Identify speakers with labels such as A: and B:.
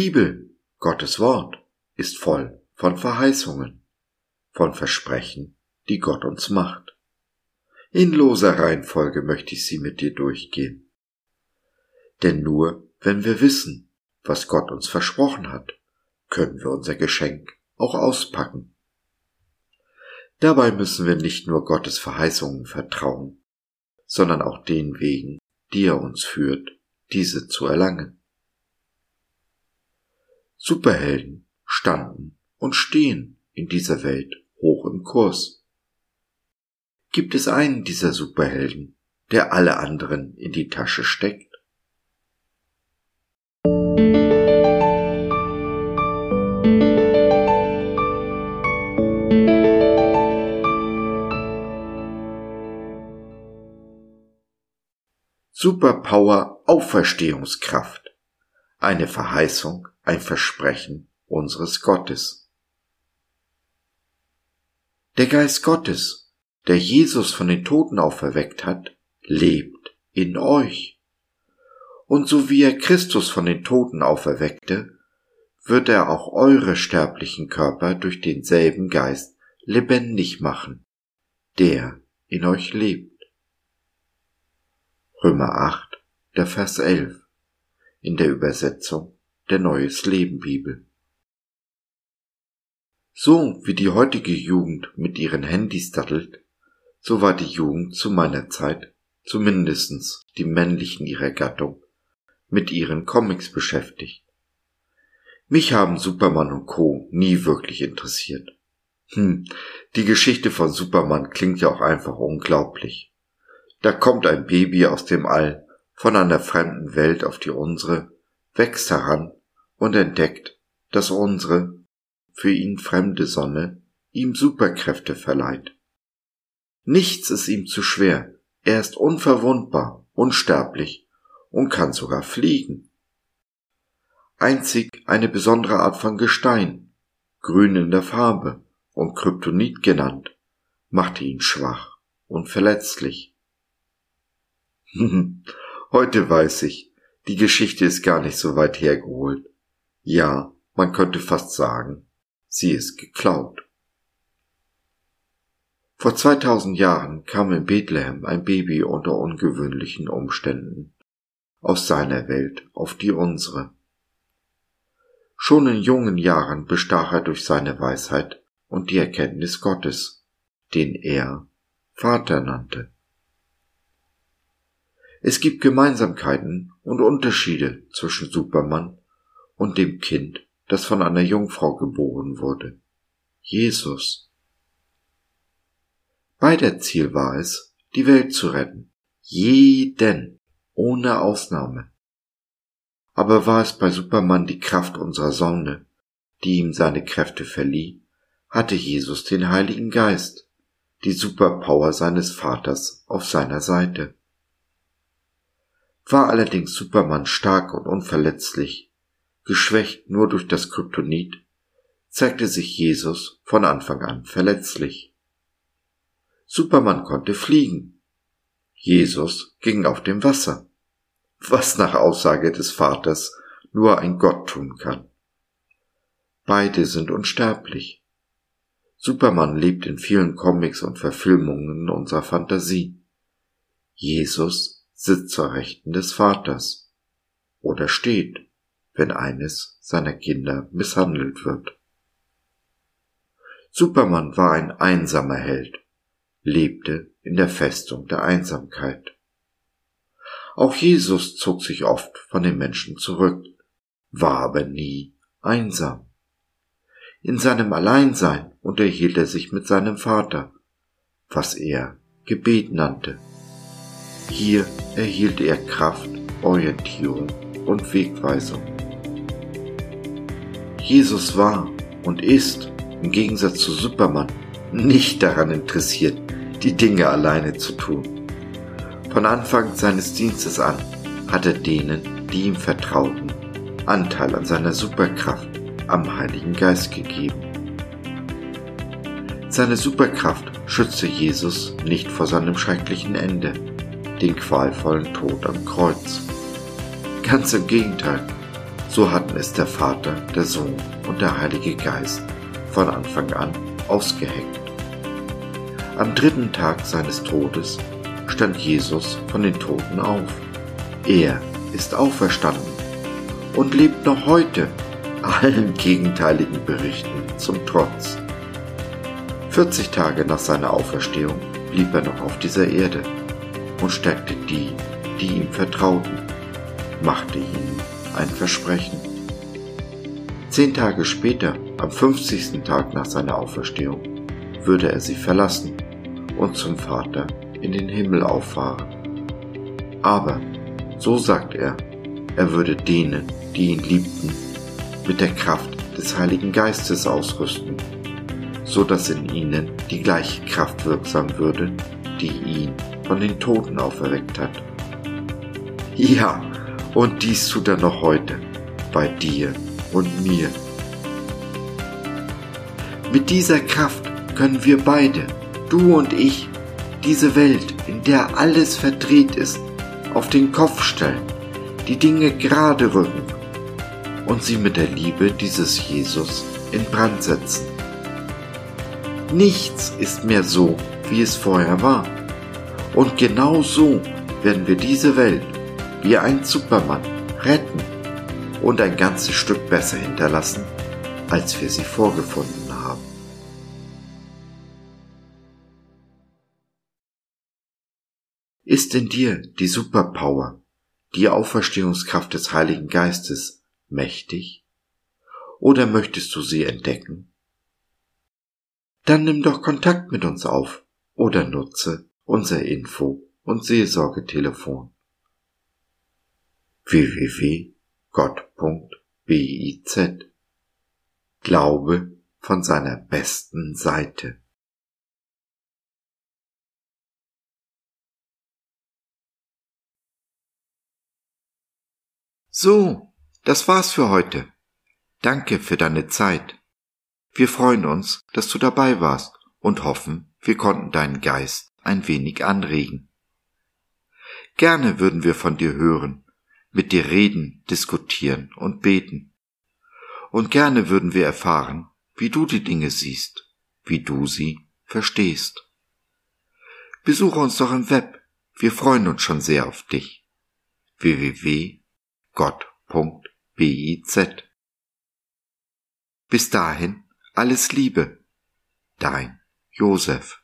A: Bibel, Gottes Wort, ist voll von Verheißungen, von Versprechen, die Gott uns macht. In loser Reihenfolge möchte ich sie mit dir durchgehen. Denn nur wenn wir wissen, was Gott uns versprochen hat, können wir unser Geschenk auch auspacken. Dabei müssen wir nicht nur Gottes Verheißungen vertrauen, sondern auch den Wegen, die er uns führt, diese zu erlangen. Superhelden standen und stehen in dieser Welt hoch im Kurs. Gibt es einen dieser Superhelden, der alle anderen in die Tasche steckt? Superpower Auferstehungskraft. Eine Verheißung, ein Versprechen unseres Gottes. Der Geist Gottes, der Jesus von den Toten auferweckt hat, lebt in euch. Und so wie er Christus von den Toten auferweckte, wird er auch eure sterblichen Körper durch denselben Geist lebendig machen, der in euch lebt. Römer 8, der Vers 11 in der Übersetzung der Neues Leben Bibel. So wie die heutige Jugend mit ihren Handys dattelt, so war die Jugend zu meiner Zeit, zumindestens die männlichen ihrer Gattung, mit ihren Comics beschäftigt. Mich haben Superman und Co. nie wirklich interessiert. Hm, die Geschichte von Superman klingt ja auch einfach unglaublich. Da kommt ein Baby aus dem All, von einer fremden Welt auf die unsere, wächst heran und entdeckt, dass unsere, für ihn fremde Sonne, ihm Superkräfte verleiht. Nichts ist ihm zu schwer, er ist unverwundbar, unsterblich und kann sogar fliegen. Einzig eine besondere Art von Gestein, grün in der Farbe und Kryptonit genannt, machte ihn schwach und verletzlich. Heute weiß ich, die Geschichte ist gar nicht so weit hergeholt. Ja, man könnte fast sagen, sie ist geklaut. Vor 2000 Jahren kam in Bethlehem ein Baby unter ungewöhnlichen Umständen aus seiner Welt auf die unsere. Schon in jungen Jahren bestach er durch seine Weisheit und die Erkenntnis Gottes, den er Vater nannte. Es gibt Gemeinsamkeiten und Unterschiede zwischen Superman und dem Kind, das von einer Jungfrau geboren wurde. Jesus. Beider Ziel war es, die Welt zu retten. Jeden, ohne Ausnahme. Aber war es bei Superman die Kraft unserer Sonne, die ihm seine Kräfte verlieh, hatte Jesus den Heiligen Geist, die Superpower seines Vaters auf seiner Seite. War allerdings Superman stark und unverletzlich, geschwächt nur durch das Kryptonit, zeigte sich Jesus von Anfang an verletzlich. Superman konnte fliegen. Jesus ging auf dem Wasser, was nach Aussage des Vaters nur ein Gott tun kann. Beide sind unsterblich. Superman lebt in vielen Comics und Verfilmungen unserer Fantasie. Jesus sitzt zur Rechten des Vaters oder steht, wenn eines seiner Kinder misshandelt wird. Superman war ein einsamer Held, lebte in der Festung der Einsamkeit. Auch Jesus zog sich oft von den Menschen zurück, war aber nie einsam. In seinem Alleinsein unterhielt er sich mit seinem Vater, was er Gebet nannte. Hier erhielt er Kraft, Orientierung und Wegweisung. Jesus war und ist, im Gegensatz zu Superman, nicht daran interessiert, die Dinge alleine zu tun. Von Anfang seines Dienstes an hat er denen, die ihm vertrauten, Anteil an seiner Superkraft am Heiligen Geist gegeben. Seine Superkraft schützte Jesus nicht vor seinem schrecklichen Ende den qualvollen Tod am Kreuz. Ganz im Gegenteil, So hatten es der Vater, der Sohn und der Heilige Geist von Anfang an ausgeheckt. Am dritten Tag seines Todes stand Jesus von den Toten auf. Er ist auferstanden und lebt noch heute, allen gegenteiligen Berichten zum Trotz. 40 Tage nach seiner Auferstehung blieb er noch auf dieser Erde und stärkte die, die ihm vertrauten, machte ihnen ein Versprechen. Zehn Tage später, am 50. Tag nach seiner Auferstehung, würde er sie verlassen und zum Vater in den Himmel auffahren. Aber, so sagt er, er würde denen, die ihn liebten, mit der Kraft des Heiligen Geistes ausrüsten, so dass in ihnen die gleiche Kraft wirksam würde, die ihn von den Toten auferweckt hat. Ja, und dies tut er noch heute, bei dir und mir. Mit dieser Kraft können wir beide, du und ich, diese Welt, in der alles verdreht ist, auf den Kopf stellen, die Dinge gerade rücken und sie mit der Liebe dieses Jesus in Brand setzen. Nichts ist mehr so, wie es vorher war. Und genau so werden wir diese Welt wie ein Supermann retten und ein ganzes Stück besser hinterlassen, als wir sie vorgefunden haben. Ist in dir die Superpower, die Auferstehungskraft des Heiligen Geistes mächtig? Oder möchtest du sie entdecken? Dann nimm doch Kontakt mit uns auf oder nutze unser Info- und Seelsorgetelefon www.gott.biz Glaube von seiner besten Seite. So, das war's für heute. Danke für deine Zeit. Wir freuen uns, dass du dabei warst und hoffen, wir konnten deinen Geist ein wenig anregen. Gerne würden wir von dir hören, mit dir reden, diskutieren und beten. Und gerne würden wir erfahren, wie du die Dinge siehst, wie du sie verstehst. Besuche uns doch im Web, wir freuen uns schon sehr auf dich. www.gott.biz Bis dahin alles Liebe, dein Josef.